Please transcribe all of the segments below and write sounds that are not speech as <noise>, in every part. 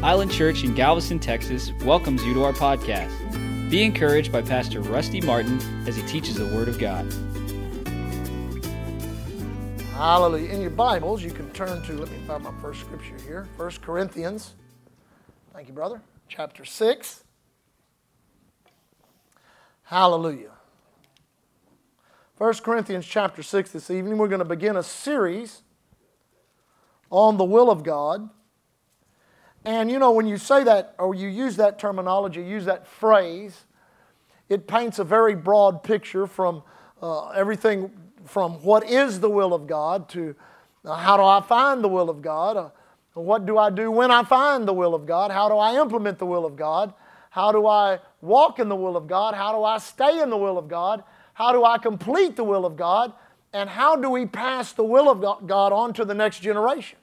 Island Church in Galveston, Texas welcomes you to our podcast. Be encouraged by Pastor Rusty Martin as he teaches the Word of God. Hallelujah. In your Bibles, you can turn to, let me find my first scripture here, 1 Corinthians. Thank you, brother. Chapter 6. Hallelujah. 1 Corinthians chapter 6 this evening, we're going to begin a series on the will of God. And you know, when you say that or you use that terminology, use that phrase, it paints a very broad picture from uh, everything from what is the will of God to uh, how do I find the will of God? Uh, what do I do when I find the will of God? How do I implement the will of God? How do I walk in the will of God? How do I stay in the will of God? How do I complete the will of God? And how do we pass the will of God on to the next generation?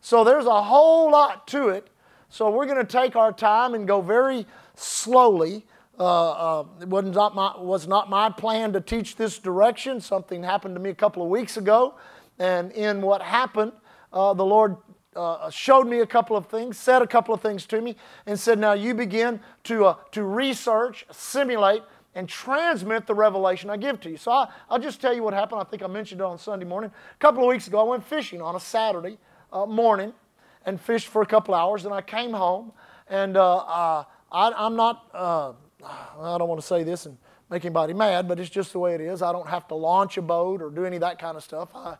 So there's a whole lot to it. So we're going to take our time and go very slowly. Uh, uh, it was not, my, was not my plan to teach this direction. Something happened to me a couple of weeks ago. And in what happened, uh, the Lord uh, showed me a couple of things, said a couple of things to me, and said, Now you begin to, uh, to research, simulate, and transmit the revelation I give to you. So I, will just tell you what happened. I think I mentioned it on Sunday morning. A couple of weeks ago, I went fishing on a Saturday uh, morning and fished for a couple hours, and I came home, and uh, uh, I, am not, uh, I don't want to say this and make anybody mad, but it's just the way it is. I don't have to launch a boat or do any of that kind of stuff. I,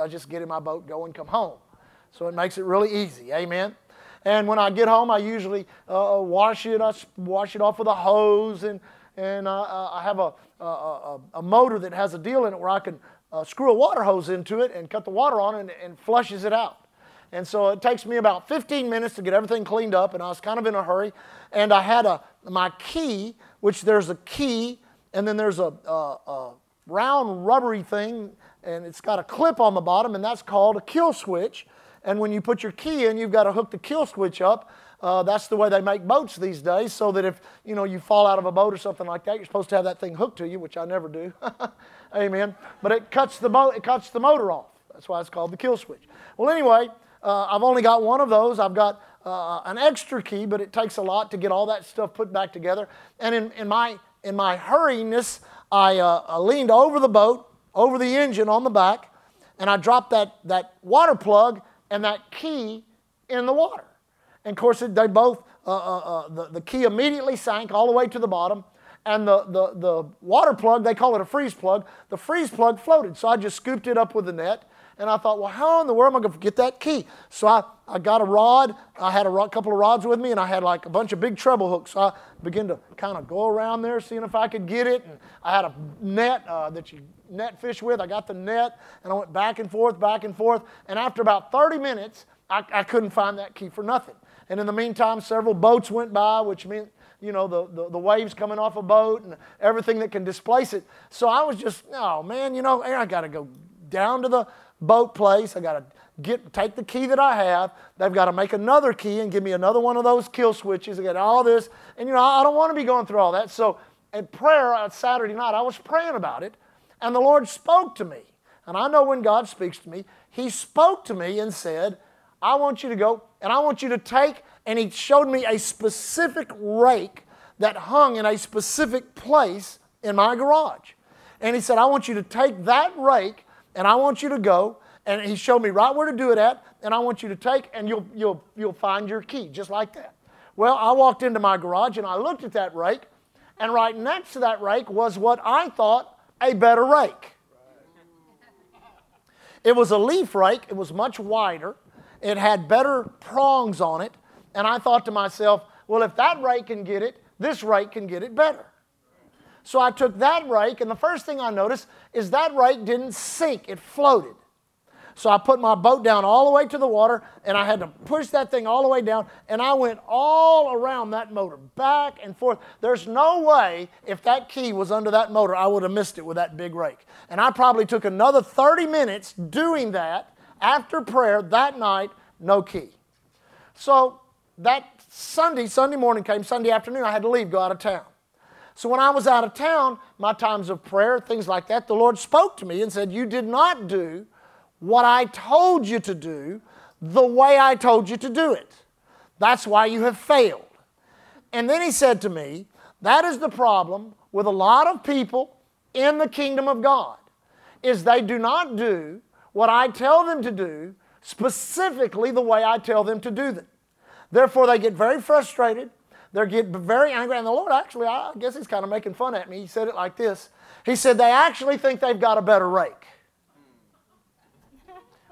I just get in my boat, go, and come home. So it makes it really easy. Amen. And when I get home, I usually uh, wash it. I wash it off with a hose, and and uh, I have a, a, a, motor that has a deal in it where I can uh, screw a water hose into it and cut the water on and, and flushes it out. And so it takes me about 15 minutes to get everything cleaned up, and I was kind of in a hurry. And I had a, my key, which there's a key, and then there's a, a, a round rubbery thing, and it's got a clip on the bottom, and that's called a kill switch. And when you put your key in, you've got to hook the kill switch up uh, that's the way they make boats these days, so that if you know you fall out of a boat or something like that, you're supposed to have that thing hooked to you, which I never do. <laughs> Amen. But it cuts the mo- it cuts the motor off. That's why it's called the kill switch. Well, anyway, uh, I've only got one of those. I've got uh, an extra key, but it takes a lot to get all that stuff put back together. And in, in my in my hurriness, I, uh, I leaned over the boat, over the engine on the back, and I dropped that that water plug and that key in the water. And of course, they both, uh, uh, uh, the, the key immediately sank all the way to the bottom. And the, the, the water plug, they call it a freeze plug, the freeze plug floated. So I just scooped it up with the net. And I thought, well, how in the world am I going to get that key? So I, I got a rod. I had a rod, couple of rods with me, and I had like a bunch of big treble hooks. So I began to kind of go around there, seeing if I could get it. And I had a net uh, that you net fish with. I got the net, and I went back and forth, back and forth. And after about 30 minutes, I, I couldn't find that key for nothing. And in the meantime, several boats went by, which meant, you know, the, the, the, waves coming off a boat and everything that can displace it. So I was just, oh man, you know, I got to go down to the boat place. I got to get take the key that I have. They've got to make another key and give me another one of those kill switches. I got all this, and you know, I don't want to be going through all that. So at prayer on Saturday night, I was praying about it, and the Lord spoke to me. And I know when God speaks to me, He spoke to me and said, I want you to go and I want you to take, and he showed me a specific rake that hung in a specific place in my garage. And he said, I want you to take that rake and I want you to go. And he showed me right where to do it at, and I want you to take, and you'll, you'll, you'll find your key, just like that. Well, I walked into my garage and I looked at that rake, and right next to that rake was what I thought a better rake. It was a leaf rake, it was much wider, it had better prongs on it. And I thought to myself, well, if that rake can get it, this rake can get it better. So I took that rake, and the first thing I noticed is that rake didn't sink, it floated. So I put my boat down all the way to the water, and I had to push that thing all the way down, and I went all around that motor, back and forth. There's no way, if that key was under that motor, I would have missed it with that big rake. And I probably took another 30 minutes doing that after prayer that night, no key. So that Sunday, Sunday morning came, Sunday afternoon, I had to leave, go out of town. So when I was out of town, my times of prayer, things like that, the Lord spoke to me and said, You did not do what I told you to do the way I told you to do it. That's why you have failed. And then he said to me, That is the problem with a lot of people in the kingdom of God, is they do not do what I tell them to do specifically the way I tell them to do them. Therefore, they get very frustrated. They get very angry. And the Lord actually, I guess he's kind of making fun at me. He said it like this He said, They actually think they've got a better rake,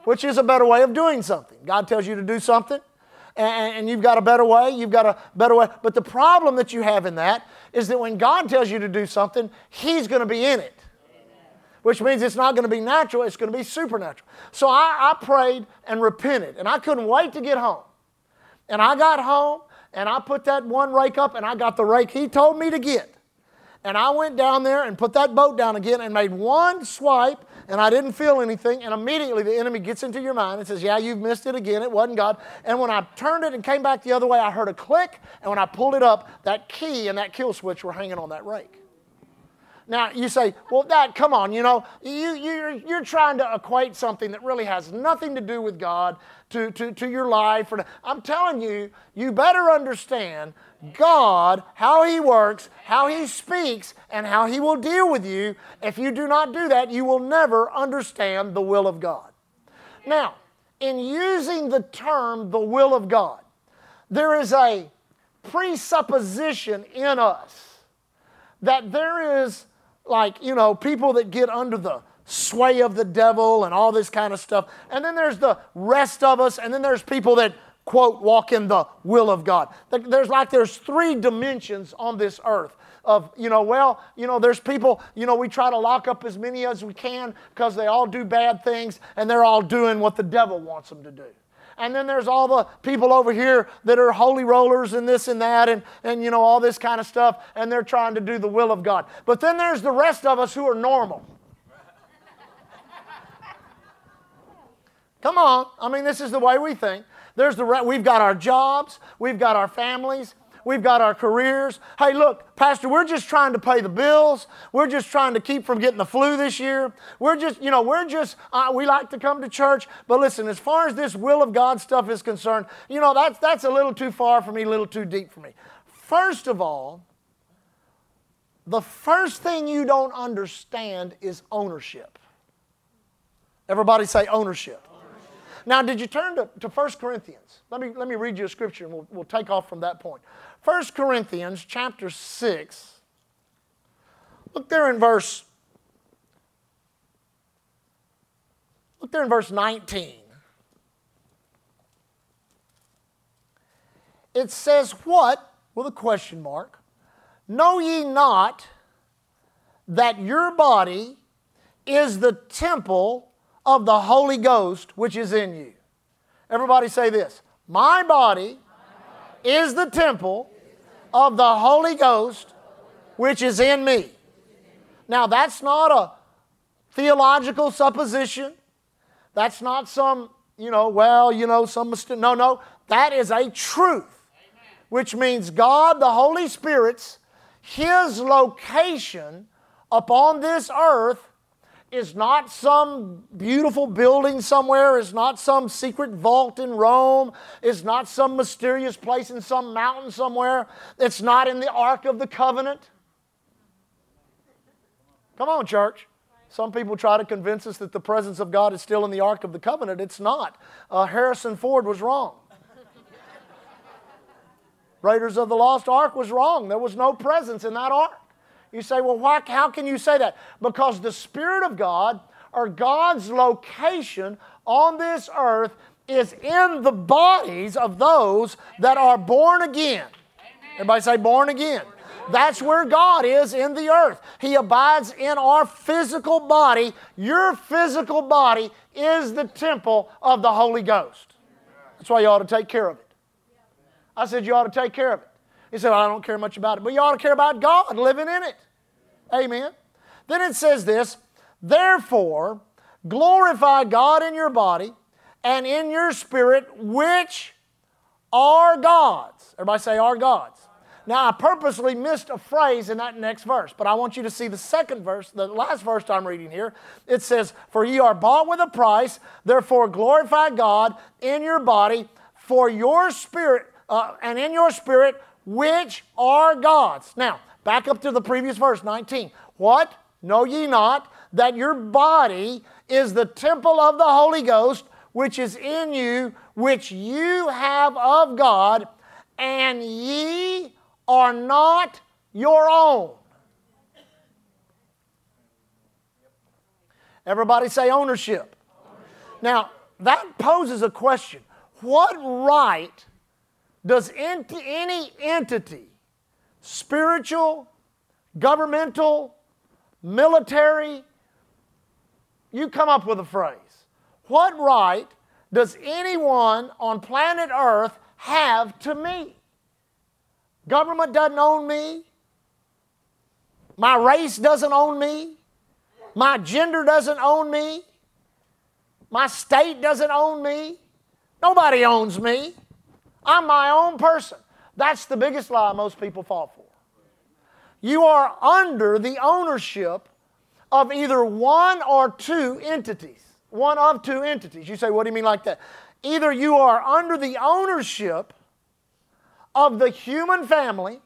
which is a better way of doing something. God tells you to do something, and, you've got a better way, you've got a better way. But the problem that you have in that is that when God tells you to do something, He's going to be in it. Which means it's not going to be natural, it's going to be supernatural. So I, I prayed and repented, and I couldn't wait to get home. And I got home, and I put that one rake up, and I got the rake He told me to get. And I went down there and put that boat down again and made one swipe and I didn't feel anything. And immediately the enemy gets into your mind and says, Yeah, you've missed it again. It wasn't God. And when I turned it and came back the other way, I heard a click. And when I pulled it up, that key and that kill switch were hanging on that rake. Now you say, well, Dad, come on, you know, you, you're, you're trying to equate something that really has nothing to do with God to, to, to your life. I'm telling you, you better understand God, how He works, how He speaks, and how He will deal with you. If you do not do that, you will never understand the will of God. Now, in using the term the will of God, there is a presupposition in us that there is like, you know, people that get under the sway of the devil and all this kind of stuff. And then there's the rest of us, and then there's people that, quote, walk in the will of God. There's like there's three dimensions on this earth of, you know, well, you know, there's people, you know, we try to lock up as many as we can because they all do bad things and they're all doing what the devil wants them to do and then there's all the people over here that are holy rollers and this and that and, and you know all this kind of stuff and they're trying to do the will of god. But then there's the rest of us who are normal. Come on. I mean this is the way we think. There's the re- we've got our jobs we've got our families We've got our careers. Hey, look, Pastor, we're just trying to pay the bills. We're just trying to keep from getting the flu this year. We're just, you know, we're just, uh, we like to come to church. But listen, as far as this will of God stuff is concerned, you know, that's, that's a little too far for me, a little too deep for me. First of all, the first thing you don't understand is ownership. Everybody say ownership. Now, did you turn to, to 1 Corinthians? Let me, let me read you a scripture and we'll, we'll take off from that point. 1 Corinthians chapter 6. Look there in verse Look there in verse 19. It says, What? With a question mark. Know ye not that your body is the temple of the Holy Ghost which is in you? Everybody say this My body is the temple of the Holy Ghost which is in me. Now, that's not a theological supposition. That's not some, you know, well, you know, some mistake. No, no. That is a truth, which means God, the Holy Spirit's, His location upon this earth is not some beautiful building somewhere, is not some secret vault in Rome, is not some mysterious place in some mountain somewhere, it's not in the Ark of the Covenant. Come on, church. Some people try to convince us that the presence of God is still in the Ark of the Covenant. It's not. Uh, Harrison Ford was wrong. <laughs> Raiders of the Lost Ark was wrong. There was no presence in that ark. You say, well, why, how can you say that? Because the Spirit of God or God's location on this earth is in the bodies of those that are born again. Everybody say, born again. That's where God is in the earth. He abides in our physical body. Your physical body is the temple of the Holy Ghost. That's why you ought to take care of it. I said you ought to take care of it. He said, well, I don't care much about it. But you ought to care about God living in it. Amen. Then it says this Therefore, glorify God in your body and in your spirit, which are God's. Everybody say, are God's. Now, I purposely missed a phrase in that next verse, but I want you to see the second verse, the last verse I'm reading here. It says, For ye are bought with a price, therefore glorify God in your body, for your spirit uh, and in your spirit, which are God's. Now, back up to the previous verse, 19. What? Know ye not that your body is the temple of the Holy Ghost, which is in you, which you have of God, and ye are not your own. Everybody say ownership. Now, that poses a question. What right does any entity, spiritual, governmental, military, you come up with a phrase. What right does anyone on planet Earth have to me? Government doesn't own me. My race doesn't own me. My gender doesn't own me. My state doesn't own me. Nobody owns me. I'm my own person. That's the biggest lie most people fall for. You are under the ownership of either one or two entities. One of two entities. You say, what do you mean like that? Either you are under the ownership of the human family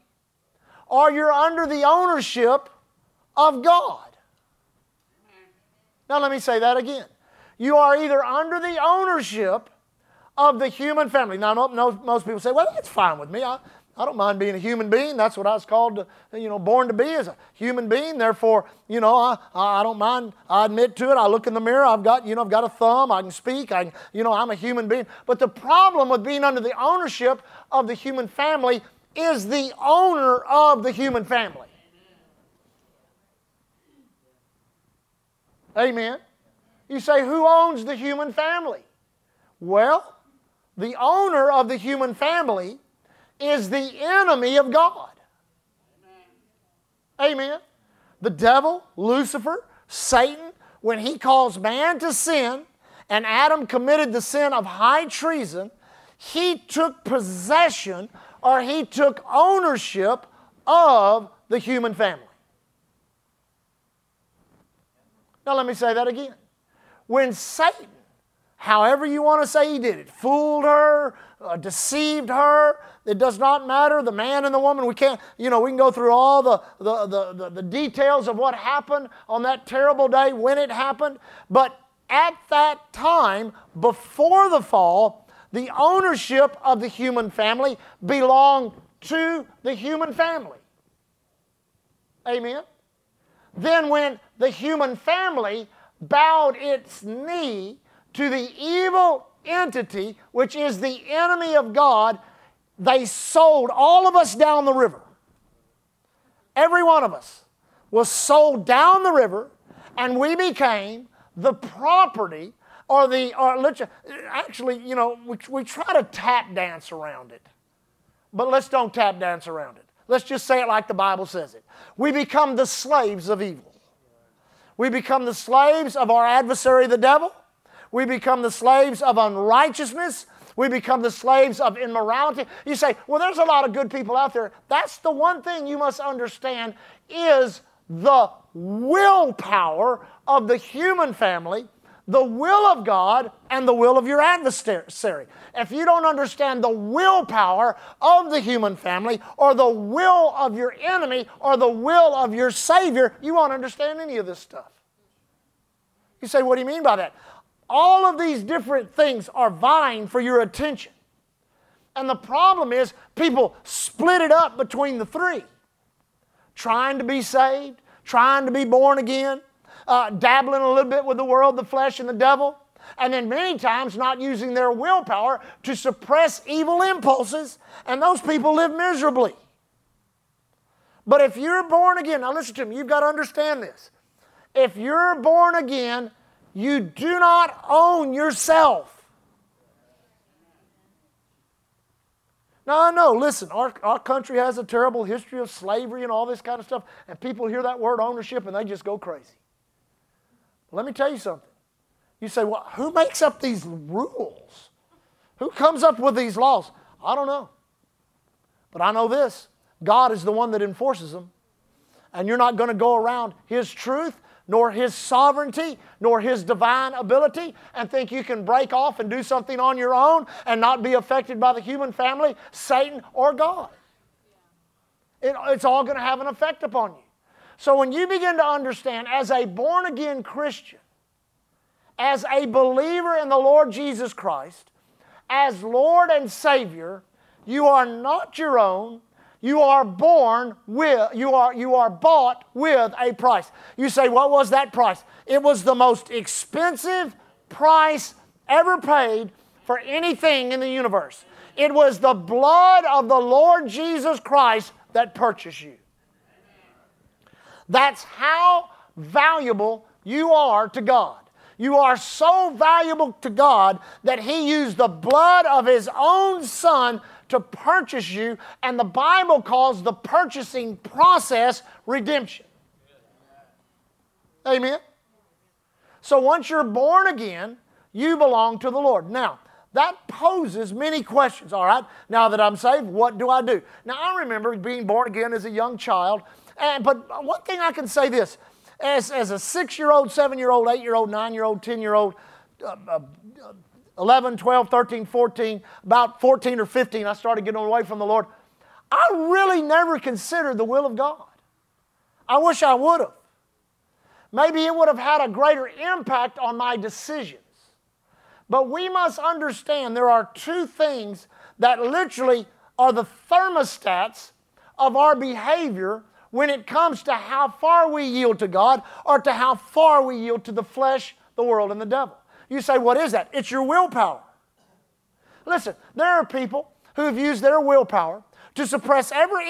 or you're under the ownership of God. Now, let me say that again. You are either under the ownership of the human family. Now, most people say, well, that's fine with me. I, I don't mind being a human being. That's what I was called, to, you know, born to be as a human being. Therefore, you know, I, I don't mind. I admit to it. I look in the mirror. I've got, you know, I've got a thumb. I can speak. I, you know, I'm a human being. But the problem with being under the ownership of the human family is the owner of the human family. Amen. You say, who owns the human family? Well, the owner of the human family is the enemy of God. Amen. Amen. The devil, Lucifer, Satan, when he caused man to sin and Adam committed the sin of high treason, he took possession or he took ownership of the human family. Now, let me say that again. When Satan, however you want to say he did it, fooled her, uh, deceived her, it does not matter. The man and the woman, we can't, you know, we can go through all the, the, the, the, the details of what happened on that terrible day when it happened. But at that time, before the fall, the ownership of the human family belonged to the human family. Amen. Then, when the human family bowed its knee to the evil entity, which is the enemy of God, they sold all of us down the river. Every one of us was sold down the river, and we became the property or the, or actually, you know, we, we try to tap dance around it. But let's don't tap dance around it. Let's just say it like the Bible says it. We become the slaves of evil. We become the slaves of our adversary, the devil. We become the slaves of unrighteousness. We become the slaves of immorality. You say, well, there's a lot of good people out there. That's the one thing you must understand is the willpower of the human family, the will of God, and the will of your adversary. If you don't understand the willpower of the human family, or the will of your enemy, or the will of your Savior, you won't understand any of this stuff. You say, what do you mean by that? All of these different things are vying for your attention. And the problem is, people split it up between the three trying to be saved, trying to be born again, uh, dabbling a little bit with the world, the flesh, and the devil, and then many times not using their willpower to suppress evil impulses, and those people live miserably. But if you're born again, now listen to me, you've got to understand this. If you're born again, you do not own yourself. Now, I know, listen, our, our country has a terrible history of slavery and all this kind of stuff, and people hear that word ownership and they just go crazy. Let me tell you something. You say, well, who makes up these rules? Who comes up with these laws? I don't know. But I know this God is the one that enforces them. And you're not going to go around His truth nor His sovereignty, nor His divine ability, and think you can break off and do something on your own and not be affected by the human family, Satan, or God. It, it's all going to have an effect upon you. So when you begin to understand, as a born again Christian, as a believer in the Lord Jesus Christ, as Lord and Savior, you are not your own. You are born with, you are, you are bought with a price. You say, what was that price? It was the most expensive price ever paid for anything in the universe. It was the blood of the Lord Jesus Christ that purchased you. That's how valuable you are to God. You are so valuable to God that He used the blood of His own Son to purchase you, and the Bible calls the purchasing process redemption. Amen? So once you're born again, you belong to the Lord. Now, that poses many questions, all right? Now that I'm saved, what do I do? Now, I remember being born again as a young child, and, but one thing I can say this as, as a six year old, seven year old, eight year old, nine year old, 10 year old, uh, uh, 11, 12, 13, 14, about 14 or 15, I started getting away from the Lord. I really never considered the will of God. I wish I would have. Maybe it would have had a greater impact on my decisions. But we must understand there are two things that literally are the thermostats of our behavior when it comes to how far we yield to God or to how far we yield to the flesh, the world, and the devil. You say, what is that? It's your willpower. Listen, there are people who have used their willpower to suppress every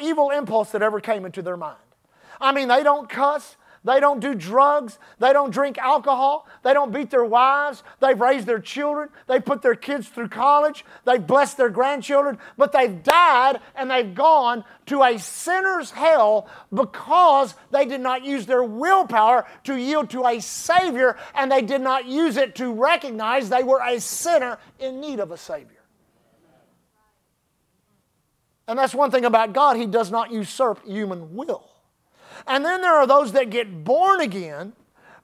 evil impulse that ever came into their mind. I mean, they don't cuss, they don't do drugs. They don't drink alcohol. They don't beat their wives. They've raised their children. They put their kids through college. They've blessed their grandchildren. But they've died and they've gone to a sinner's hell because they did not use their willpower to yield to a Savior and they did not use it to recognize they were a sinner in need of a Savior. And that's one thing about God, He does not usurp human will. And then there are those that get born again,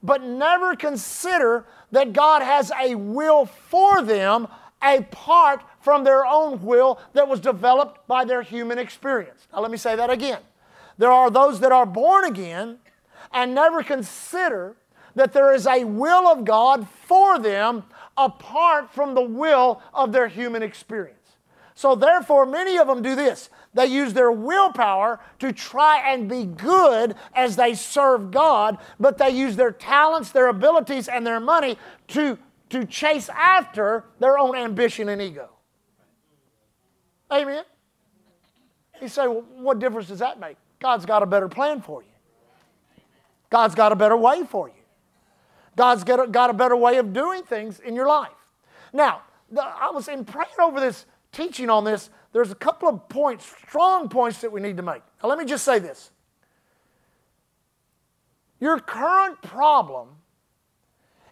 but never consider that God has a will for them apart from their own will that was developed by their human experience. Now, let me say that again. There are those that are born again and never consider that there is a will of God for them apart from the will of their human experience. So, therefore, many of them do this they use their willpower to try and be good as they serve God, but they use their talents, their abilities, and their money to, to chase after their own ambition and ego. Amen? You say, well, what difference does that make? God's got a better plan for you. God's got a better way for you. God's got a, got a better way of doing things in your life. Now, the, I was in praying over this, teaching on this there's a couple of points, strong points that we need to make. Now, let me just say this. Your current problem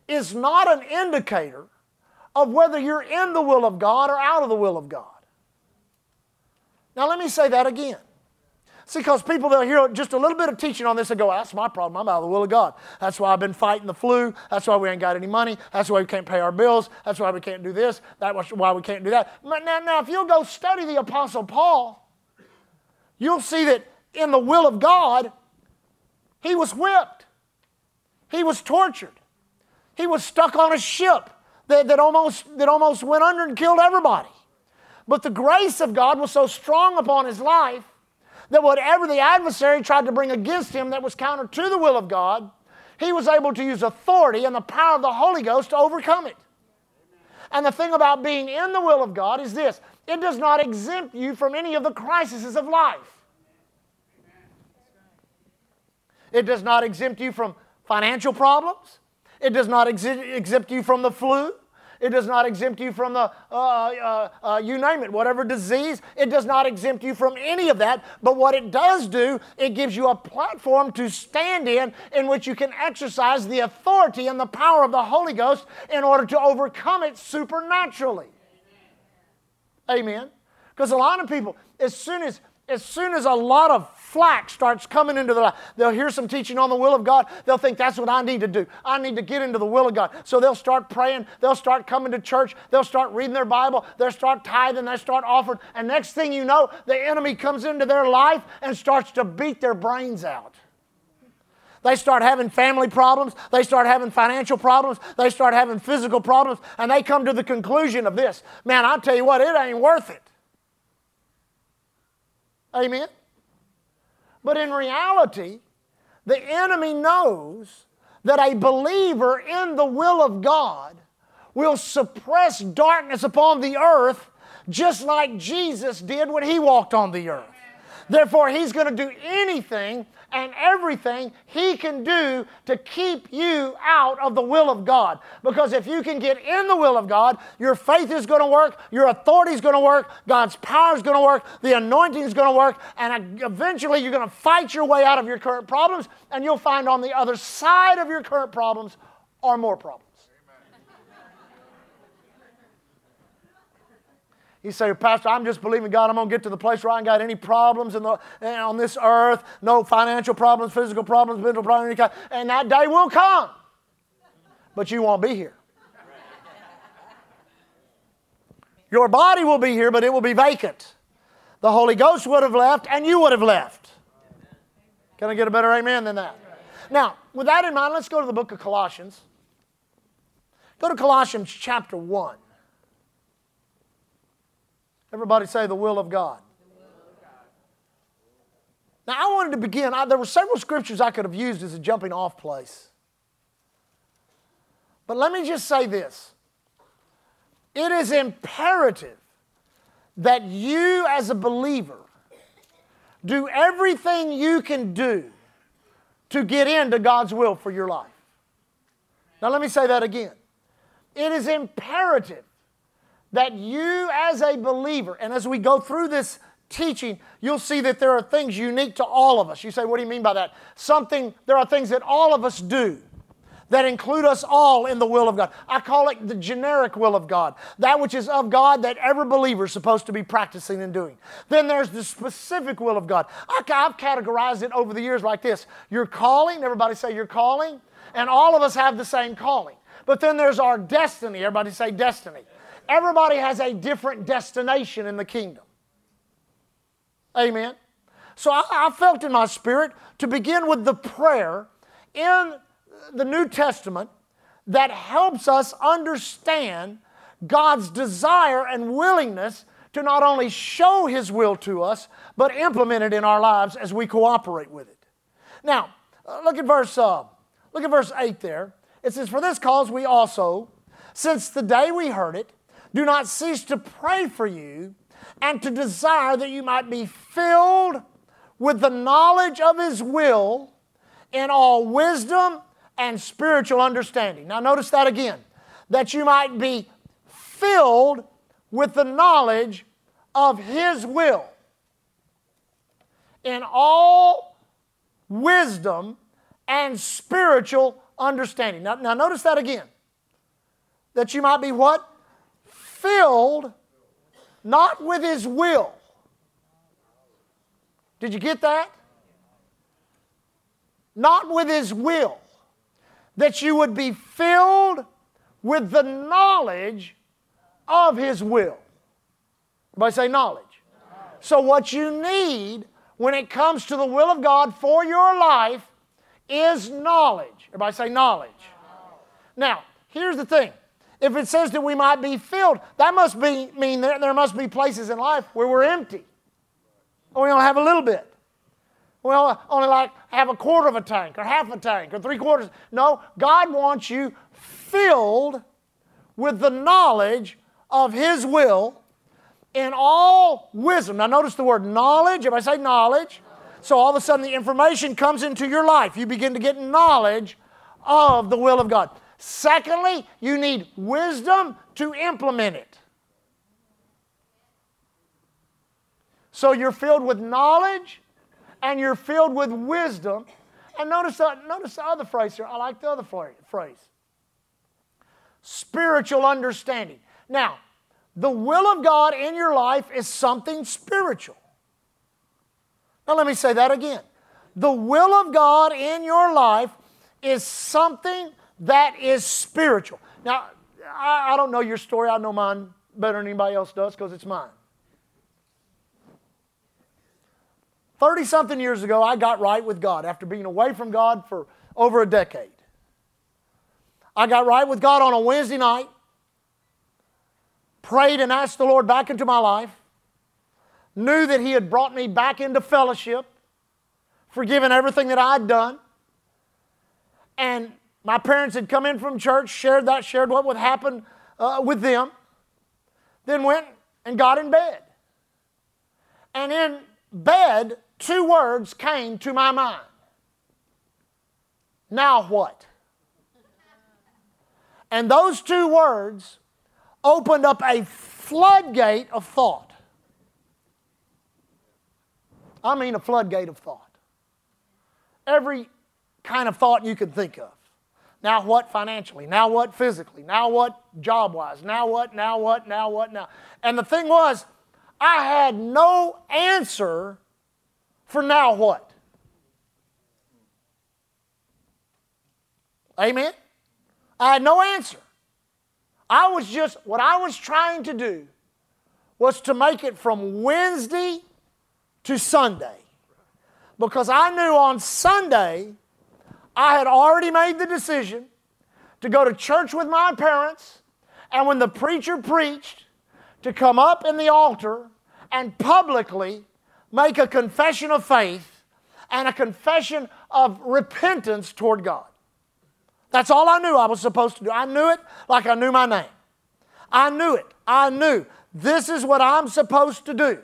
is not an indicator of whether you're in the will of God or out of the will of God. Now, let me say that again. See, because people they'll hear just a little bit of teaching on this and go, that's my problem. I'm out of the will of God. That's why I've been fighting the flu. That's why we ain't got any money. That's why we can't pay our bills. That's why we can't do this. That's why we can't do that. Now, now if you'll go study the Apostle Paul, you'll see that in the will of God, he was whipped. He was tortured. He was stuck on a ship that, that, almost, that almost went under and killed everybody. But the grace of God was so strong upon his life that whatever the adversary tried to bring against him that was counter to the will of God, he was able to use authority and the power of the Holy Ghost to overcome it. And the thing about being in the will of God is this it does not exempt you from any of the crises of life. It does not exempt you from financial problems. It does not exempt you from the flu. It does not exempt you from the, uh, uh, uh, you name it, whatever disease. It does not exempt you from any of that. But what it does do, it gives you a platform to stand in in which you can exercise the authority and the power of the Holy Ghost in order to overcome it supernaturally. Amen. Because a lot of people, as soon as as soon as a lot of flack starts coming into their life, they'll hear some teaching on the will of God. They'll think that's what I need to do. I need to get into the will of God. So they'll start praying. They'll start coming to church. They'll start reading their Bible. They'll start tithing. They'll start offering. And next thing you know, the enemy comes into their life and starts to beat their brains out. They start having family problems. They start having financial problems. They start having physical problems. And they come to the conclusion of this man, I'll tell you what, it ain't worth it. Amen? But in reality, the enemy knows that a believer in the will of God will suppress darkness upon the earth just like Jesus did when he walked on the earth. Therefore, he's going to do anything and everything he can do to keep you out of the will of God. Because if you can get in the will of God, your faith is going to work, your authority is going to work, God's power is going to work, the anointing is going to work, and eventually you're going to fight your way out of your current problems, and you'll find on the other side of your current problems are more problems. You say, Pastor, I'm just believing God. I'm going to get to the place where I ain't got any problems in the, eh, on this earth, no financial problems, physical problems, mental problems, kind, and that day will come. But you won't be here. Your body will be here, but it will be vacant. The Holy Ghost would have left, and you would have left. Can I get a better amen than that? Now, with that in mind, let's go to the book of Colossians. Go to Colossians chapter 1. Everybody say the will of God. Now, I wanted to begin. I, there were several scriptures I could have used as a jumping off place. But let me just say this it is imperative that you, as a believer, do everything you can do to get into God's will for your life. Now, let me say that again. It is imperative that you, as a believer, and as we go through this teaching, you'll see that there are things unique to all of us. You say, What do you mean by that? Something, there are things that all of us do that include us all in the will of God. I call it the generic will of God, that which is of God that every believer is supposed to be practicing and doing. Then there's the specific will of God. I've categorized it over the years like this your calling, everybody say your calling, and all of us have the same calling. But then there's our destiny, everybody say destiny. Everybody has a different destination in the kingdom. Amen. So I, I, felt in my spirit to begin with the prayer in the New Testament that helps us understand God's desire and willingness to not only show His will to us, but implement it in our lives as we cooperate with it. Now, uh, look at verse uh, look at verse 8 there. It says, For this cause we also, since the day we heard it, do not cease to pray for you and to desire that you might be filled with the knowledge of His will in all wisdom and spiritual understanding. Now, notice that again that you might be filled with the knowledge of His will in all wisdom and spiritual understanding. Now, now notice that again. That you might be what? Filled not with his will. Did you get that? Not with his will. That you would be filled with the knowledge of his will. Everybody say knowledge. So, what you need when it comes to the will of God for your life is knowledge. Everybody say knowledge. Now, here's the thing if it says that we might be filled, that must be, mean that there must be places in life where we're empty. Or we only have a little bit. We only like have a quarter of a tank or half a tank or three quarters. No, God wants you filled with the knowledge of His will in all wisdom. Now, notice the word knowledge. If I say knowledge, so all of a sudden the information comes into your life. You begin to get knowledge of the will of God. Secondly, you need wisdom to implement it. So you're filled with knowledge and you're filled with wisdom. And notice, uh, notice the other phrase here. I like the other phrase spiritual understanding. Now, the will of God in your life is something spiritual. Now, let me say that again. The will of God in your life is something that is spiritual. Now, I, I don't know your story. I know mine better than anybody else does because it's mine. 30 something years ago, I got right with God after being away from God for over a decade. I got right with God on a Wednesday night, prayed and asked the Lord back into my life, knew that He had brought me back into fellowship, forgiven everything that I'd done. And my parents had come in from church, shared that, shared what would happen uh, with them, then went and got in bed. And in bed, two words came to my mind. Now what? And those two words opened up a floodgate of thought. I mean, a floodgate of thought. Every kind of thought you could think of. Now what financially? Now what physically? Now what job wise? Now what? Now what? Now what? Now. And the thing was, I had no answer for now what. Amen? I had no answer. I was just, what I was trying to do was to make it from Wednesday to Sunday. Because I knew on Sunday I had already made the decision to go to church with my parents, and when the preacher preached, to come up in the altar and publicly make a confession of faith and a confession of repentance toward God. That's all I knew I was supposed to do. I knew it like I knew my name. I knew it. I knew this is what I'm supposed to do.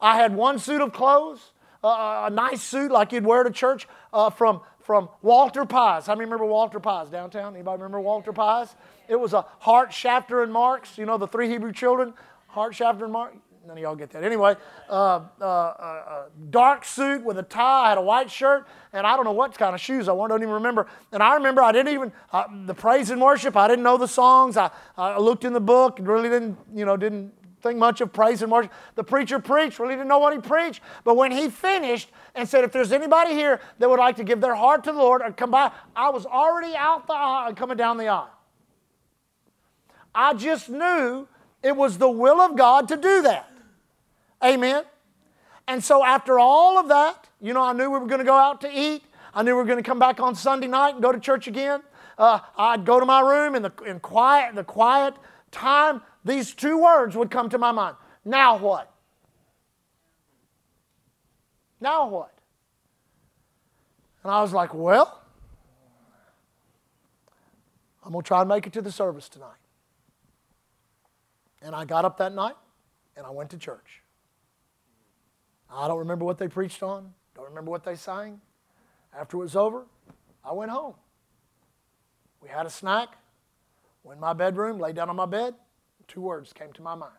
I had one suit of clothes, uh, a nice suit like you'd wear to church uh, from, from Walter Pies. How many remember Walter Pies downtown? Anybody remember Walter Pies? It was a Hart, Schaffner, and Marx. You know the three Hebrew children? Hart, Schaffner, and Marx. None of y'all get that. Anyway, uh, uh, uh, dark suit with a tie. I had a white shirt, and I don't know what kind of shoes I wore. I don't even remember. And I remember I didn't even uh, the praise and worship. I didn't know the songs. I, I looked in the book and really didn't, you know, didn't think much of praise and worship. The preacher preached, really didn't know what he preached. But when he finished and said, if there's anybody here that would like to give their heart to the Lord or come by, I was already out the aisle, and coming down the aisle. I just knew it was the will of God to do that. Amen. And so after all of that, you know, I knew we were going to go out to eat. I knew we were going to come back on Sunday night and go to church again. Uh, I'd go to my room in the in quiet, the quiet time. These two words would come to my mind. Now what? Now what? And I was like, well, I'm going to try and make it to the service tonight. And I got up that night and I went to church. I don't remember what they preached on, don't remember what they sang. After it was over, I went home. We had a snack, went in my bedroom, laid down on my bed. Two words came to my mind.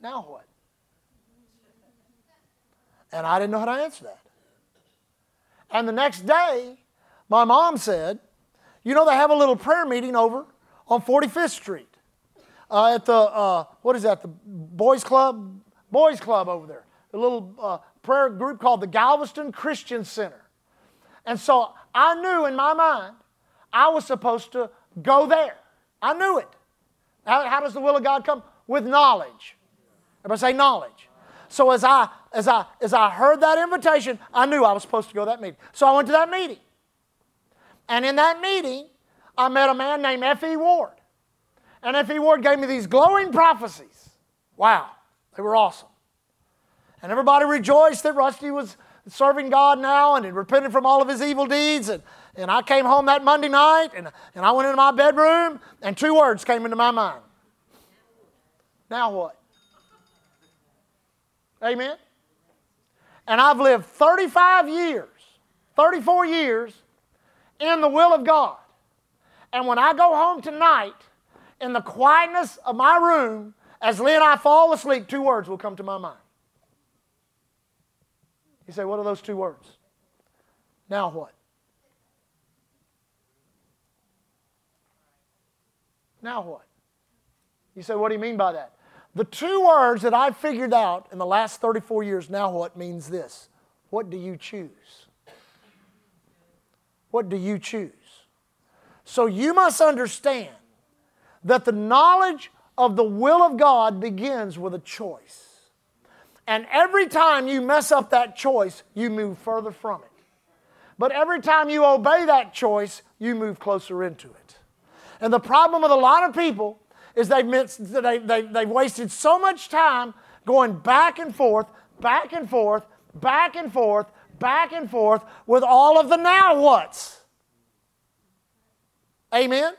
Now what? And I didn't know how to answer that. And the next day, my mom said, You know, they have a little prayer meeting over on 45th Street uh, at the, uh, what is that, the Boys Club? Boys Club over there a little uh, prayer group called the Galveston Christian Center. And so I knew in my mind I was supposed to go there. I knew it. How, how does the will of God come? With knowledge. Everybody say knowledge. So as I as I as I heard that invitation, I knew I was supposed to go to that meeting. So I went to that meeting. And in that meeting, I met a man named F.E. Ward. And F.E. Ward gave me these glowing prophecies. Wow, they were awesome. And everybody rejoiced that Rusty was serving God now and had repented from all of his evil deeds. And, and I came home that Monday night and, and I went into my bedroom and two words came into my mind. Now what? Amen? And I've lived 35 years, 34 years in the will of God. And when I go home tonight, in the quietness of my room, as Lee and I fall asleep, two words will come to my mind. You say, what are those two words? Now what? Now what? You say, what do you mean by that? The two words that I've figured out in the last 34 years, now what, means this What do you choose? What do you choose? So you must understand that the knowledge of the will of God begins with a choice. And every time you mess up that choice, you move further from it. But every time you obey that choice, you move closer into it. And the problem with a lot of people is they've, missed, they, they, they've wasted so much time going back and forth, back and forth, back and forth, back and forth with all of the now what's. Amen?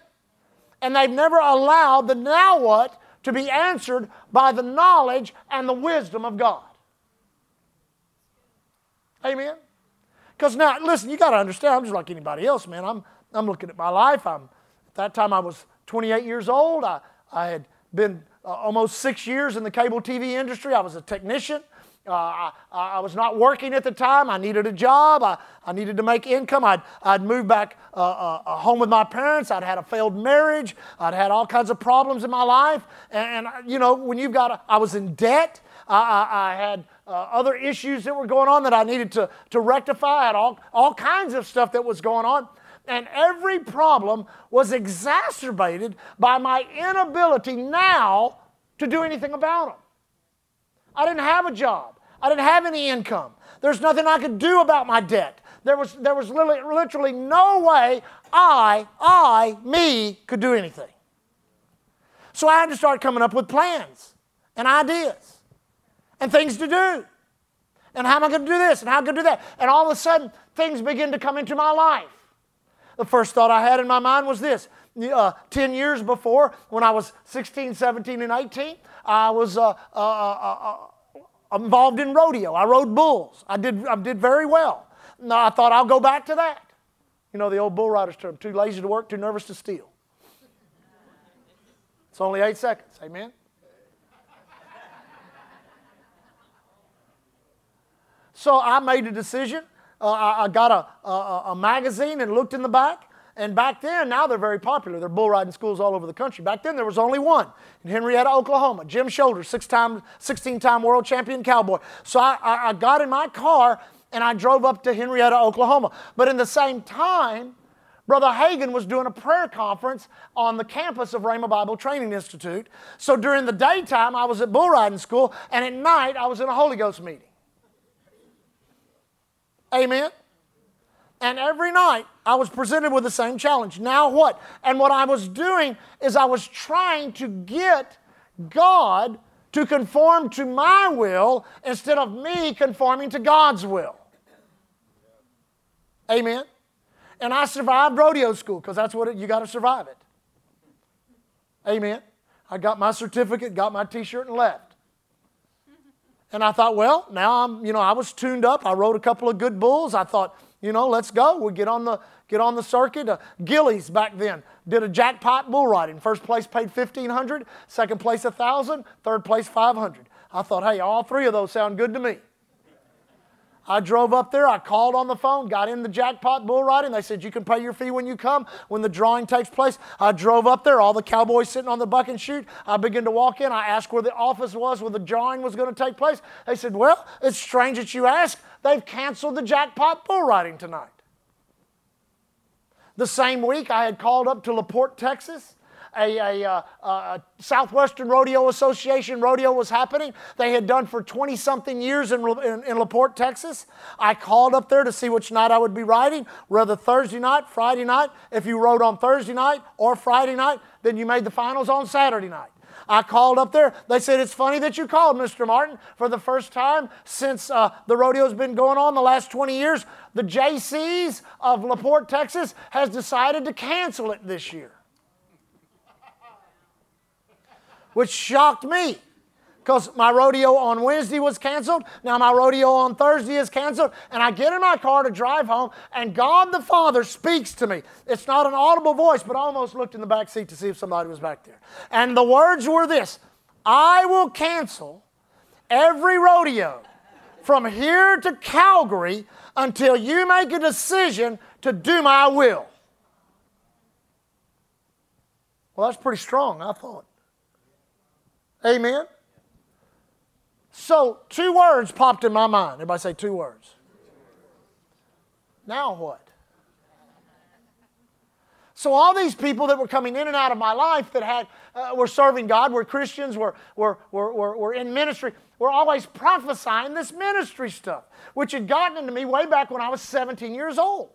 And they've never allowed the now what to be answered by the knowledge and the wisdom of God. Amen? Because now, listen, you got to understand, I'm just like anybody else, man. I'm, I'm looking at my life. I'm, at that time, I was 28 years old. I, I had been uh, almost six years in the cable TV industry. I was a technician. Uh, I, I, was not working at the time. I needed a job. I, I needed to make income. I'd, I'd moved back uh, uh, uh home with my parents. I'd had a failed marriage. I'd had all kinds of problems in my life. And, and you know, when you've got, a, I was in debt. I, I had uh, other issues that were going on that I needed to, to rectify. I had all, all kinds of stuff that was going on. And every problem was exacerbated by my inability now to do anything about them. I didn't have a job. I didn't have any income. There's nothing I could do about my debt. There was, there was literally, literally no way I, I, me, could do anything. So I had to start coming up with plans and ideas and things to do. And how am I going to do this? And how am I going to do that? And all of a sudden, things begin to come into my life. The first thought I had in my mind was this uh, 10 years before, when I was 16, 17, and 18, I was uh uh, uh, involved in rodeo. I rode bulls. I did, I did very well. Now I thought I'll go back to that. You know the old bull riders term too lazy to work, too nervous to steal. It's only eight seconds. Amen. So I made a decision. Uh, I, I, got a, a, a magazine and looked in the back. And back then, now they're very popular. They're bull riding schools all over the country. Back then, there was only one in Henryetta, Oklahoma. Jim Shoulders, six-time, 16-time world champion cowboy. So I, I, I got in my car and I drove up to Henryetta, Oklahoma. But in the same time, Brother Hagin was doing a prayer conference on the campus of Rhema Bible Training Institute. So during the daytime, I was at bull riding school, and at night, I was in a Holy Ghost meeting. Amen. And every night I was presented with the same challenge. Now what? And what I was doing is I was trying to get God to conform to my will instead of me conforming to God's will. Amen. And I survived rodeo school because that's what it, you got to survive it. Amen. I got my certificate, got my t-shirt and left. And I thought, well, now I'm, you know, I was tuned up. I rode a couple of good bulls. I thought, you know, let's go. We'll get on the, get on the circuit. Uh, Gilley's back then did a jackpot bull riding. First place paid 1500 second place 1000 third place 500 I thought, hey, all three of those sound good to me. I drove up there, I called on the phone, got in the jackpot bull riding. They said, You can pay your fee when you come, when the drawing takes place. I drove up there, all the cowboys sitting on the buck and chute. I began to walk in. I asked where the office was, where the drawing was going to take place. They said, Well, it's strange that you ask. They've canceled the jackpot bull riding tonight. The same week, I had called up to LaPorte, Texas a, a, a, uh, a Southwestern Rodeo Association rodeo was happening. They had done for 20 something years in, in, in LaPorte, Texas. I called up there to see which night I would be riding, whether Thursday night, Friday night. If you rode on Thursday night or Friday night, then you made the finals on Saturday night. I called up there. They said, It's funny that you called, Mr. Martin. For the first time since uh, the rodeo's been going on the last 20 years, the Jaycees of LaPorte, Texas has decided to cancel it this year <laughs> which shocked me because my rodeo on Wednesday was canceled. Now my rodeo on Thursday is canceled. And I get in my car to drive home, and God the Father speaks to me. It's not an audible voice, but I almost looked in the back seat to see if somebody was back there. And the words were this I will cancel every rodeo from here to Calgary until you make a decision to do my will. Well, that's pretty strong, I thought. Amen? So, two words popped in my mind. Everybody say two words. Now what? So all these people that were coming in and out of my life that had uh, were serving God, were Christians, were, were, were, were, were in ministry, were always prophesying this ministry stuff, which had gotten into me way back when I was 17 years old.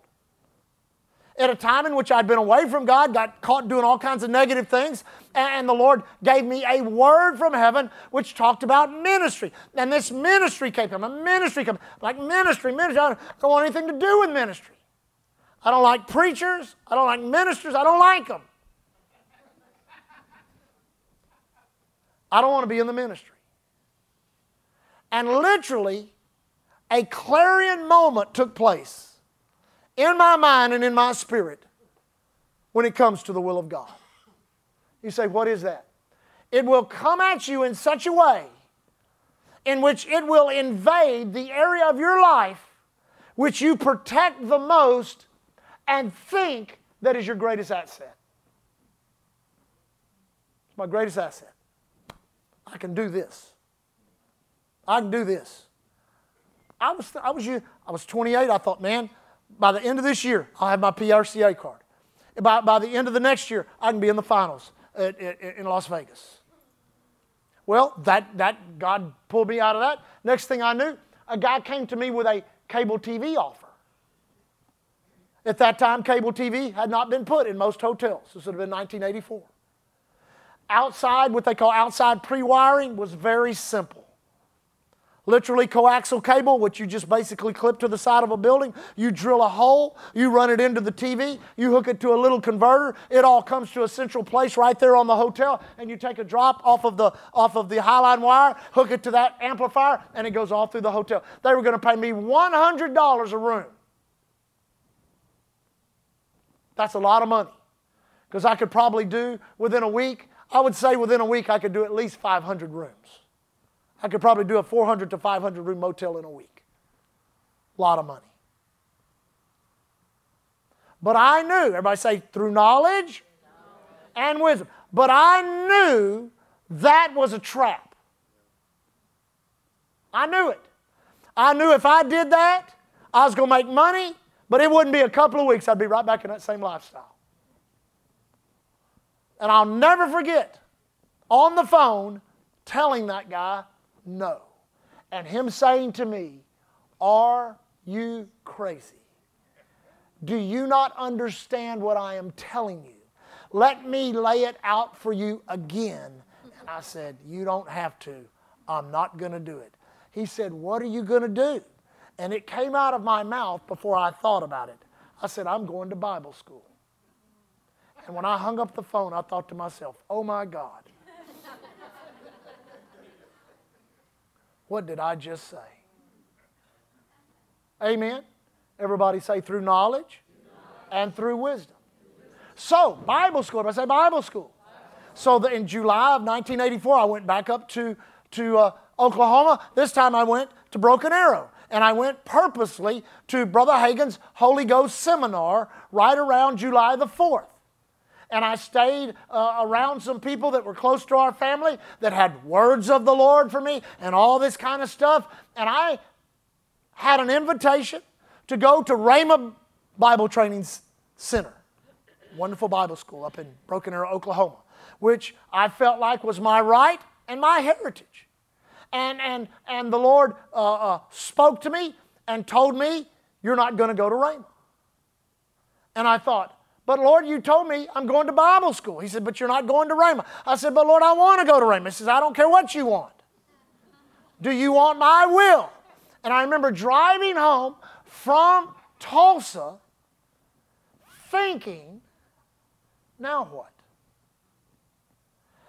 At a time in which I'd been away from God, got caught doing all kinds of negative things, and the Lord gave me a word from heaven which talked about ministry. And this ministry came, a ministry came, like ministry, ministry. I don't want anything to do with ministry. I don't like preachers. I don't like ministers. I don't like them. I don't want to be in the ministry. And literally, a clarion moment took place in my mind and in my spirit when it comes to the will of God. You say, What is that? It will come at you in such a way in which it will invade the area of your life which you protect the most and think that is your greatest asset. It's my greatest asset. I can do this. I can do this. I was, I was, I was 28. I thought, man, by the end of this year, I'll have my PRCA card. By, by the end of the next year, I can be in the finals at, at, in Las Vegas. Well, that, that God pulled me out of that. Next thing I knew, a guy came to me with a cable TV offer. At that time, cable TV had not been put in most hotels. This would have been 1984. Outside, what they call outside pre wiring, was very simple. Literally, coaxial cable, which you just basically clip to the side of a building. You drill a hole, you run it into the TV, you hook it to a little converter. It all comes to a central place right there on the hotel, and you take a drop off of the off of the highline wire, hook it to that amplifier, and it goes all through the hotel. They were going to pay me $100 a room that's a lot of money. Because I could probably do within a week, I would say within a week I could do at least 500 rooms. I could probably do a 400 to 500 room motel in a week. A lot of money. But I knew, everybody say, through knowledge and wisdom. But I knew that was a trap. I knew it. I knew if I did that, I was going to make money but it wouldn't be a couple of weeks, I'd be right back in that same lifestyle. And I'll never forget on the phone telling that guy no. And him saying to me, Are you crazy? Do you not understand what I am telling you? Let me lay it out for you again. And I said, You don't have to. I'm not going to do it. He said, What are you going to do? And it came out of my mouth before I thought about it. I said, I'm going to Bible school. And when I hung up the phone, I thought to myself, oh my God, what did I just say? Amen. Everybody say through knowledge and through wisdom. So, Bible school, I say Bible school. So the, in July of 1984, I went back up to, to uh, Oklahoma. This time I went to Broken Arrow and I went purposely to Brother Hagin's Holy Ghost seminar right around July the 4th. And I stayed uh, around some people that were close to our family that had words of the Lord for me and all this kind of stuff. And I had an invitation to go to Rhema Bible Training Center, wonderful Bible school up in Broken Arrow, Oklahoma, which I felt like was my right and my heritage and, and, and the Lord uh, uh, spoke to me and told me, You're not going to go to Rhema. And I thought, But Lord, you told me I'm going to Bible school. He said, But you're not going to Rhema. I said, But Lord, I want to go to Rhema. He says, I don't care what you want. Do you want my will? And I remember driving home from Tulsa thinking, Now what?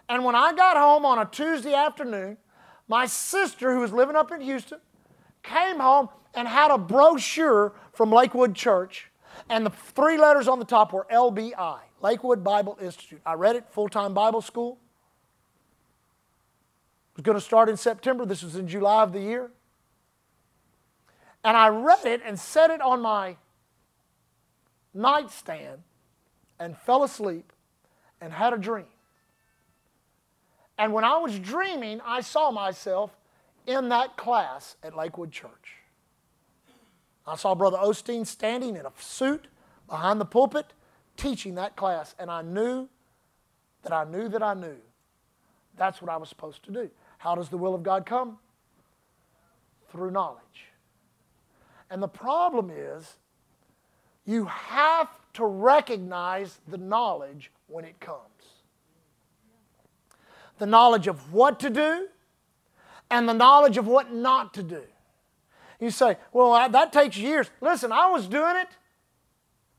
And when I got home on a Tuesday afternoon, my sister, who was living up in Houston, came home and had a brochure from Lakewood Church, and the three letters on the top were LBI, Lakewood Bible Institute. I read it, full time Bible school. It was going to start in September. This was in July of the year. And I read it and set it on my nightstand and fell asleep and had a dream. And when I was dreaming, I saw myself in that class at Lakewood Church. I saw Brother Osteen standing in a suit behind the pulpit teaching that class, and I knew that I knew that I knew that's what I was supposed to do. How does the will of God come? Through knowledge. And the problem is, you have to recognize the knowledge when it comes. The knowledge of what to do and the knowledge of what not to do. You say, well, that takes years. Listen, I was doing it.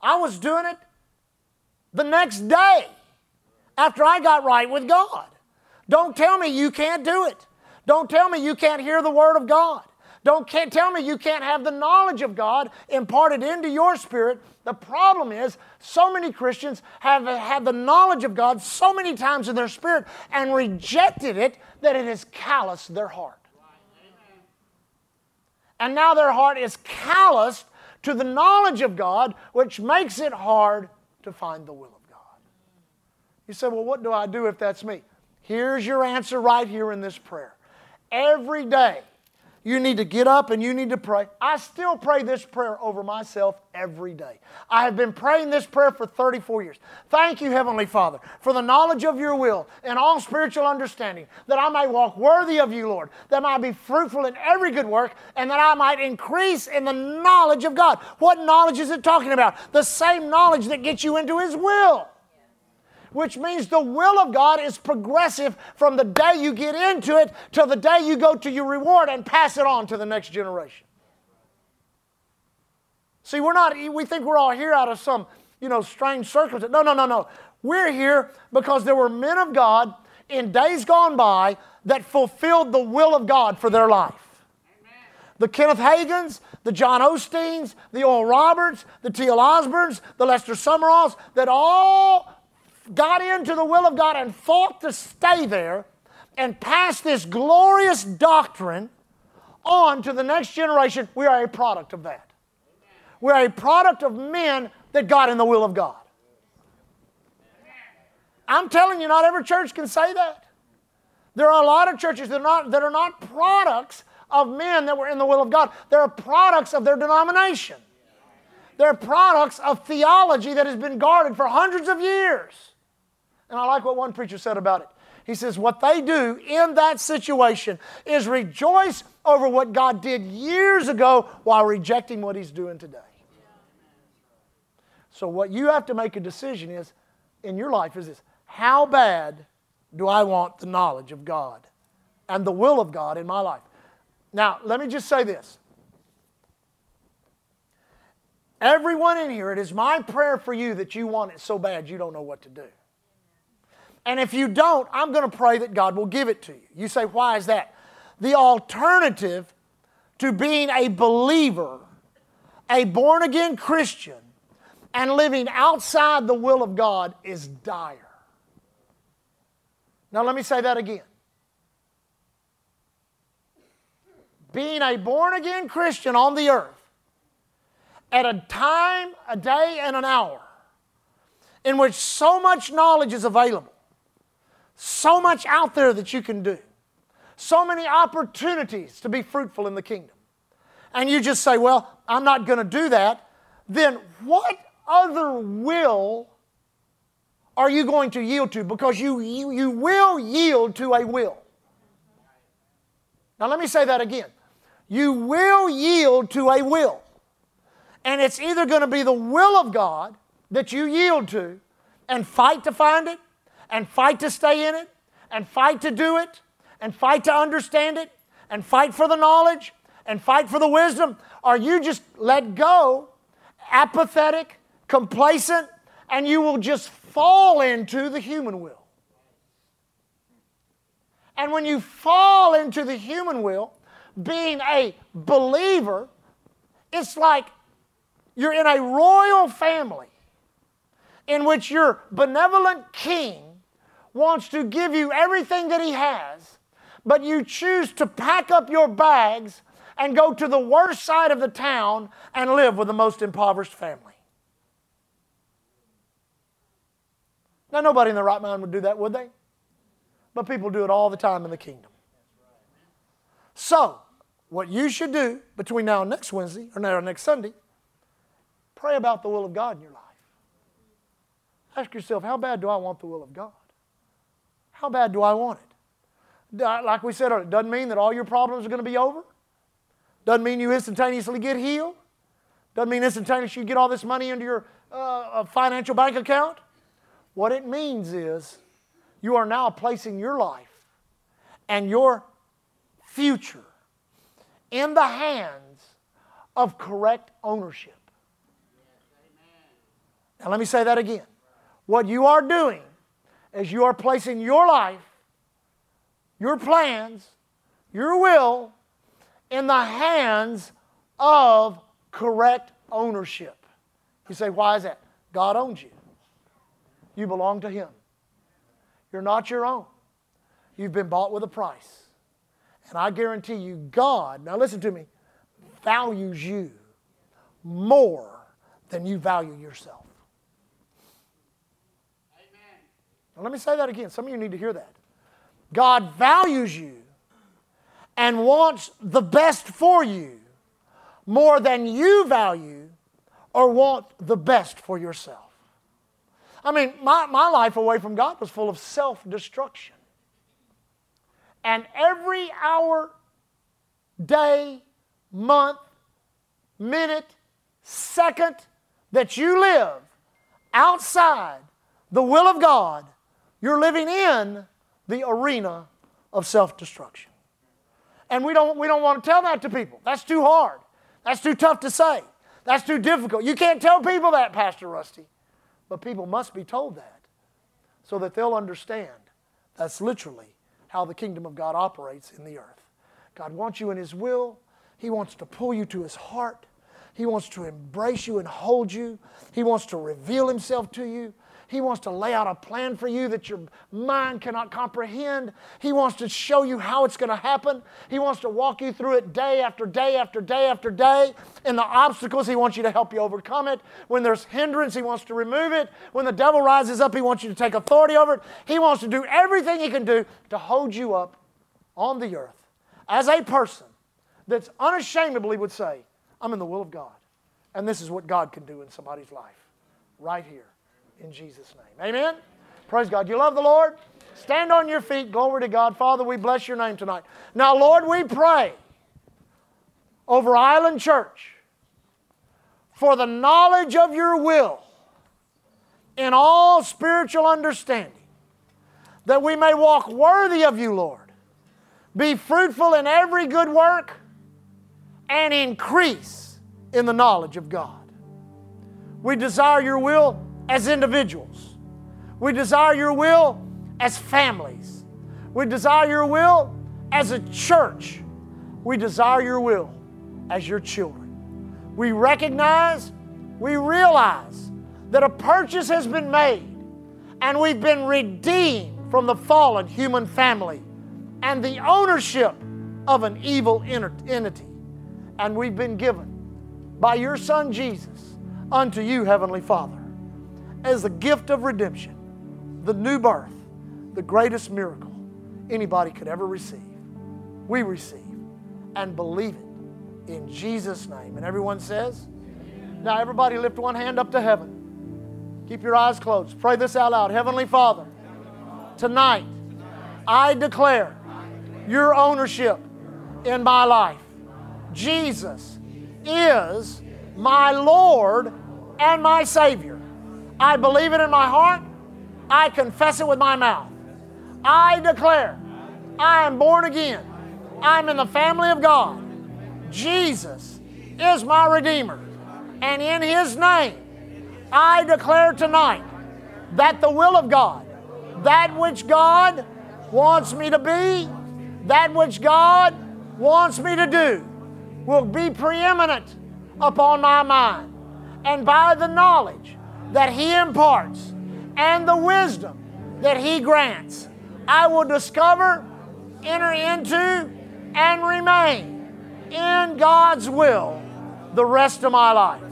I was doing it the next day after I got right with God. Don't tell me you can't do it. Don't tell me you can't hear the Word of God. Don't can't tell me you can't have the knowledge of God imparted into your spirit. The problem is, so many Christians have had the knowledge of God so many times in their spirit and rejected it that it has calloused their heart. And now their heart is calloused to the knowledge of God, which makes it hard to find the will of God. You say, Well, what do I do if that's me? Here's your answer right here in this prayer. Every day, you need to get up and you need to pray. I still pray this prayer over myself every day. I have been praying this prayer for 34 years. Thank you, Heavenly Father, for the knowledge of your will and all spiritual understanding, that I may walk worthy of you, Lord, that I might be fruitful in every good work, and that I might increase in the knowledge of God. What knowledge is it talking about? The same knowledge that gets you into His will which means the will of God is progressive from the day you get into it till the day you go to your reward and pass it on to the next generation. See, we're not, we think we're all here out of some, you know, strange circumstance. No, no, no, no. We're here because there were men of God in days gone by that fulfilled the will of God for their life. The Kenneth Hagins, the John Osteens, the Oral Roberts, the T.L. Osborns, the Lester Sumralls, that all got into the will of God and fought to stay there and pass this glorious doctrine on to the next generation, we are a product of that. We're a product of men that got in the will of God. I'm telling you, not every church can say that. There are a lot of churches that are not, that are not products of men that were in the will of God. They're products of their denomination. They're products of theology that has been guarded for hundreds of years. And I like what one preacher said about it. He says, What they do in that situation is rejoice over what God did years ago while rejecting what He's doing today. So, what you have to make a decision is in your life is this how bad do I want the knowledge of God and the will of God in my life? Now, let me just say this. Everyone in here, it is my prayer for you that you want it so bad you don't know what to do. And if you don't, I'm going to pray that God will give it to you. You say, why is that? The alternative to being a believer, a born again Christian, and living outside the will of God is dire. Now, let me say that again. Being a born again Christian on the earth at a time, a day, and an hour in which so much knowledge is available so much out there that you can do, so many opportunities to be fruitful in the kingdom. And you just say, Well, I'm not going to do that. Then what other will are you going to yield to? Because you, you, you will yield to a will. Now, let me say that again. You will yield to a will. And it's either going to be the will of God that you yield to and fight to find it, and fight to stay in it and fight to do it and fight to understand it and fight for the knowledge and fight for the wisdom? Or you just let go, apathetic, complacent, and you will just fall into the human will? And when you fall into the human will, being a believer, it's like you're in a royal family in which your benevolent king wants to give you everything that He has, but you choose to pack up your bags and go to the worst side of the town and live with the most impoverished family. Now, nobody in their right mind would do that, would they? But people do it all the time in the kingdom. So, what you should do between now and next Wednesday, or now next Sunday, pray about the will of God in your life. Ask yourself, how bad do I want the will of God? How bad do I want it? Like we said, it doesn't mean that all your problems are going to be over. Doesn't mean you instantaneously get healed. Doesn't mean instantaneously you get all this money into your uh, financial bank account. What it means is you are now placing your life and your future in the hands of correct ownership. Now, let me say that again. What you are doing is you are placing your life, your plans, your will in the hands of correct ownership. You say, why is that? God owns you. You belong to Him. You're not your own. You've been bought with a price. And I guarantee you, God, now listen to me, values you more than you value yourself. Amen. Now let me say that again. Some of you need to hear that. God values you and wants the best for you more than you value or want the best for yourself. I mean, my, my life away from God was full of self destruction. And every hour, day, month, minute, second that you live outside the will of God, you're living in the arena of self destruction. And we don't, we don't want to tell that to people. That's too hard. That's too tough to say. That's too difficult. You can't tell people that, Pastor Rusty. But people must be told that so that they'll understand that's literally how the kingdom of God operates in the earth. God wants you in His will, He wants to pull you to His heart, He wants to embrace you and hold you, He wants to reveal Himself to you. He wants to lay out a plan for you that your mind cannot comprehend. He wants to show you how it's going to happen. He wants to walk you through it day after day after day after day. In the obstacles, He wants you to help you overcome it. When there's hindrance, He wants to remove it. When the devil rises up, He wants you to take authority over it. He wants to do everything He can do to hold you up on the earth as a person that's unashamedly would say, I'm in the will of God. And this is what God can do in somebody's life right here in Jesus' name. Amen? Praise God. You love the Lord? Stand on your feet. Glory to God. Father, we bless your name tonight. Now, Lord, we pray over Island Church for the knowledge of your will in all spiritual understanding, that we may walk worthy of you, Lord, be fruitful in every good work, and increase in the knowledge of God. We desire your will as individuals. We desire your will as families. We desire your will as a church. We desire your will as your children. We recognize, we realize that a purchase has been made and we've been redeemed from the fallen human family and the ownership of an evil entity. And we've been given by your Son Jesus unto you, Heavenly Father as the gift of redemption, the new birth, the greatest miracle anybody could ever receive. We receive and believe it in Jesus' name. And everyone says, Now, everybody lift one hand up to heaven. Keep your eyes closed. Pray this out loud. Heavenly Father, tonight I declare your ownership in my life. Jesus is my Lord and my Savior. I believe it in my heart. I confess it with my mouth. I declare I am born again. I'm in the family of God. Jesus is my Redeemer. And in His name, I declare tonight that the will of God, that which God wants me to be, that which God wants me to do, will be preeminent upon my mind. And by the knowledge that He imparts and the wisdom that He grants, I will discover, enter into, and remain in God's will the rest of my life.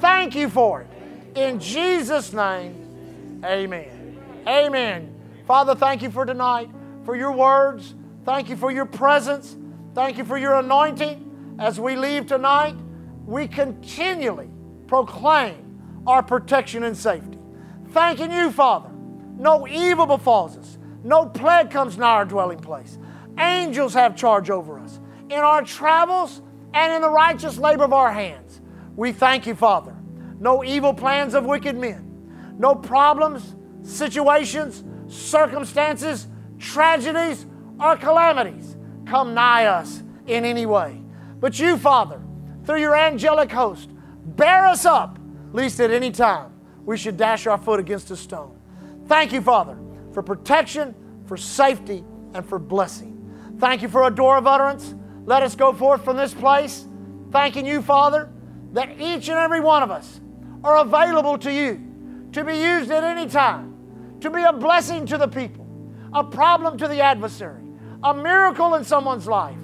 Thank you for it. In Jesus' name, amen. Amen. Father, thank you for tonight, for your words. Thank you for your presence. Thank you for your anointing. As we leave tonight, we continually proclaim our protection and safety. Thanking you, Father. No evil befalls us, no plague comes nigh our dwelling place. Angels have charge over us in our travels and in the righteous labor of our hands. We thank you, Father. No evil plans of wicked men, no problems, situations, circumstances, tragedies, or calamities come nigh us in any way. But you, Father, through your angelic host, bear us up, lest at any time we should dash our foot against a stone. Thank you, Father, for protection, for safety, and for blessing. Thank you for a door of utterance. Let us go forth from this place, thanking you, Father, that each and every one of us are available to you to be used at any time, to be a blessing to the people, a problem to the adversary, a miracle in someone's life,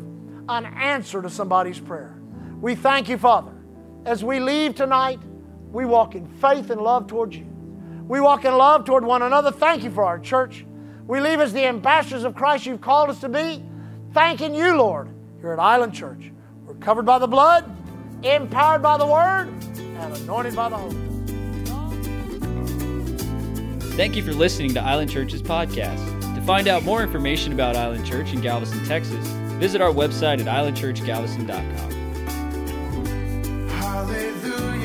an answer to somebody's prayer. We thank you, Father. As we leave tonight, we walk in faith and love towards you. We walk in love toward one another. Thank you for our church. We leave as the ambassadors of Christ you've called us to be, thanking you, Lord, here at Island Church. We're covered by the blood, empowered by the word, and anointed by the Holy Ghost. Thank you for listening to Island Church's podcast. To find out more information about Island Church in Galveston, Texas, visit our website at islandchurchgalveston.com. Hallelujah.